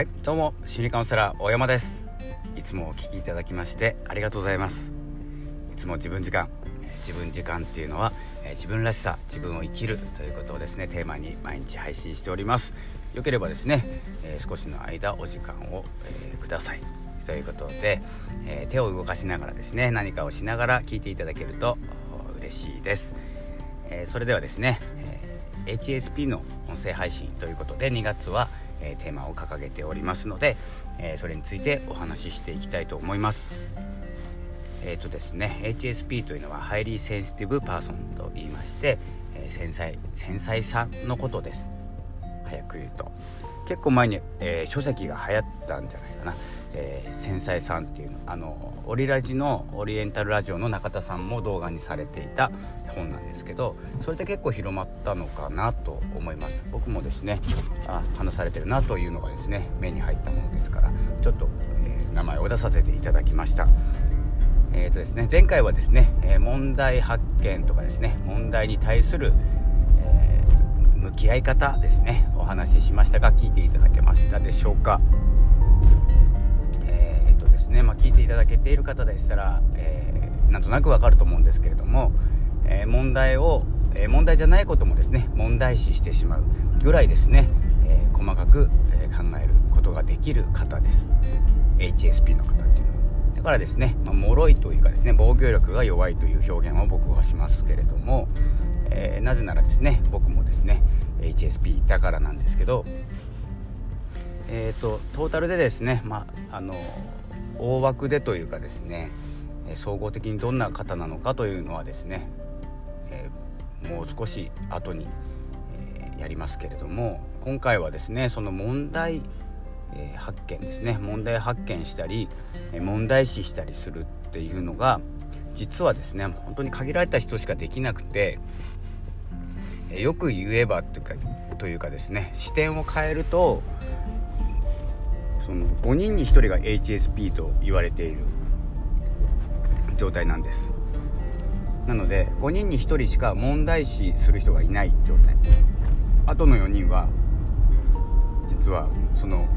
はいどうも心理カウンセラー大山です。いつもお聞きいただきましてありがとうございます。いつも自分時間自分時間っていうのは自分らしさ自分を生きるということをですねテーマに毎日配信しております。よければですね、え、少しの間お時間を、え、ください。ということで、え、手を動かしながらですね何かをしながら聞いていただけると嬉しいです、えそれではですね、え HSP の音声配信ということで2月は、えテーマを掲げておりますので、えそれについてお話ししていきたいと思います。えーとですね、HSP というのは highly sensitive person と言いまして、えー、繊細繊細さのことです。早く言うと。結構前に、えー、書籍が流行ったんじゃないかな、えー、繊細さんっていうあのオリラジのオリエンタルラジオの中田さんも動画にされていた本なんですけどそれで結構広まったのかなと思います。僕もですねあ話されてるなというのがですね目に入ったものですからちょっと、えー、名前を出させていただきました。えーとですね、前回はですね、え問題発見とかですね問題に対する、向き合い方ですね。お話ししましたが聞いていただけましたでしょうか。えーとですね、まあ、聞いていただけている方でしたら、えー、なんとなくわかると思うんですけれども、えー、問題を、え問題じゃないこともですね問題視してしまうぐらいですね、え細かく、え考えることができる方です。HSP の方っていうのは。だからですね、まあ、脆いというかですね防御力が弱いという表現を僕はしますけれども、えー、なぜならですね僕もですね HSP だからなんですけどえーと、トータルでですね、まあ、あの大枠でというかですね総合的にどんな方なのかというのはですね、えー、もう少し後に、えー、やりますけれども今回はですねその問題え、発見ですね問題発見したり、問題視したりするっていうのが実はですね本当に限られた人しかできなくて、よく言えばというかというかですね視点を変えるとその5人に1人が HSP と言われている状態なんです。なので5人に1人しか問題視する人がいない状態。あとの4人は実はその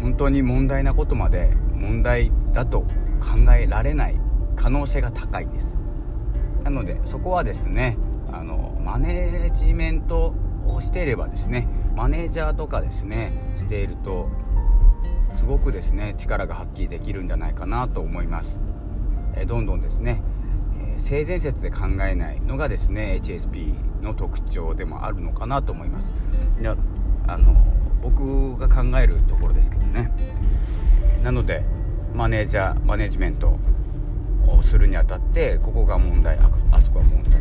本当に問題なことまで問題だと考えられない可能性が高いです。なのでそこはですねあのマネージメントをしていればですねマネージャーとかですねしているとすごくですね力が発揮できるんじゃないかなと思います。えどんどんですね、え性善説で考えないのがですね HSP の特徴でもあるのかなと思います。あの僕が考えるところですけどね。なのでマネージャーマネジメントをするにあたってここが問題あそこは問題。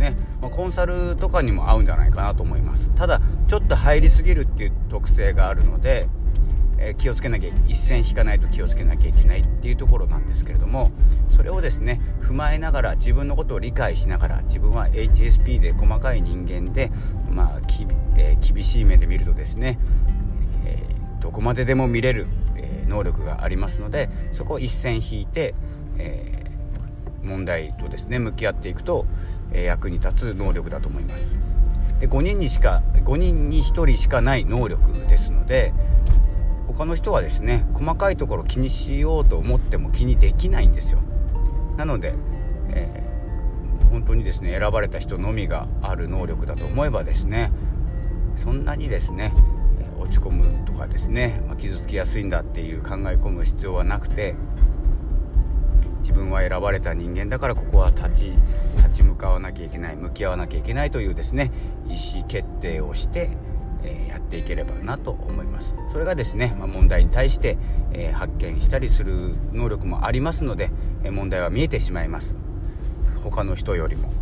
ね、まあ、コンサルとかにも合うんじゃないかなと思います。ただちょっと入りすぎるっていう特性があるのでえ気をつけなきゃ一線引かないと気をつけなきゃいけないっていうところなんですけれどもそれをですね踏まえながら自分のことを理解しながら自分は HSP で細かい人間で、まあきえー、厳しい目で見るとですね、えー、どこまででも見れる、え、能力がありますのでそこを一線引いて、え問題とですね向き合っていくと、え役に立つ能力だと思います。で5人にしか5人に1人しかない能力ですので他の人はですね細かいところ気にしようと思っても気にできないんですよなので、えー、本当にですね選ばれた人のみがある能力だと思えばですねそんなにですね落ち込むとかですね、まあ、傷つきやすいんだっていう考え込む必要はなくて自分は選ばれた人間だからここは立ち立ち向かわなきゃいけない向き合わなきゃいけないというですね意思決定をしてえやっていければなと思います。それがですね、まあ、問題に対して、え発見したりする能力もありますので、え問題は見えてしまいます。他の人よりも。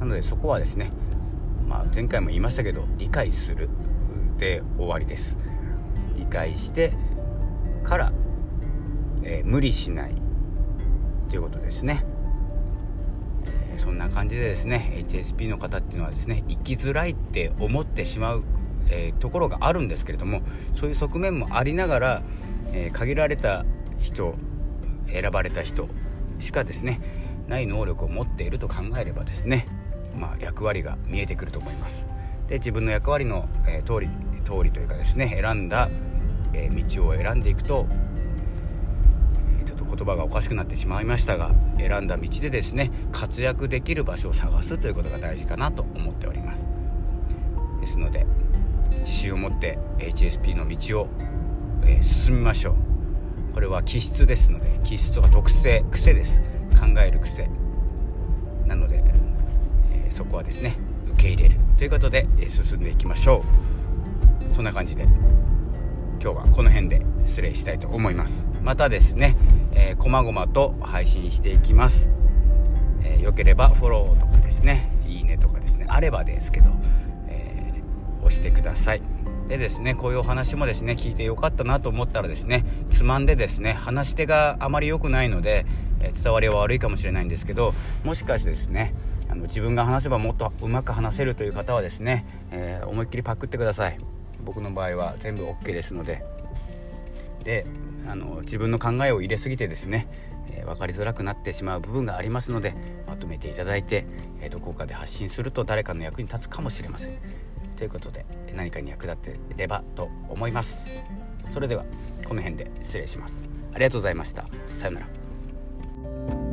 なのでそこはですね、まあ、前回も言いましたけど理解するで終わりです。理解してから、えー、無理しない。ということですね。えそんな感じでですね HSP の方っていうのはですね生きづらいって思ってしまうえー、ところがあるんですけれどもそういう側面もありながら、えー、限られた人選ばれた人しかですねない能力を持っていると考えればですね、まあ、役割が見えてくると思います。で自分の役割の、えー、通り通りというかですね選んだえ道を選んでいくとと言葉がおかしくなってしまいましたが選んだ道でですね活躍できる場所を探すということが大事かなと思っております。ですので自信を持って HSP の道を、え進みましょう。これは気質ですので気質とか特性癖です。考える癖。なので、えそこはですね受け入れる。ということで、え進んでいきましょう。そんな感じで今日はこの辺で失礼したいと思います。またですね、えー、こまごまと配信していきます、えー、よければフォローとかですね。いいねとかですね。あればですけど、えー、押してください。でですねこういうお話もですね聞いてよかったなと思ったらですねつまんでですね話し手があまり良くないので、え伝わりは悪いかもしれないんですけどもしかしてですねあの自分が話せばもっとうまく話せるという方はですね、え思いっきりパクってください。僕の場合は全部 OK ですので。であの自分の考えを入れすぎてですね、えー、分かりづらくなってしまう部分がありますのでまとめていただいて、えー、どこかで発信すると誰かの役に立つかもしれません。ということで何かに役立てればと思います。それではこの辺で失礼します。ありがとうございました。さようなら。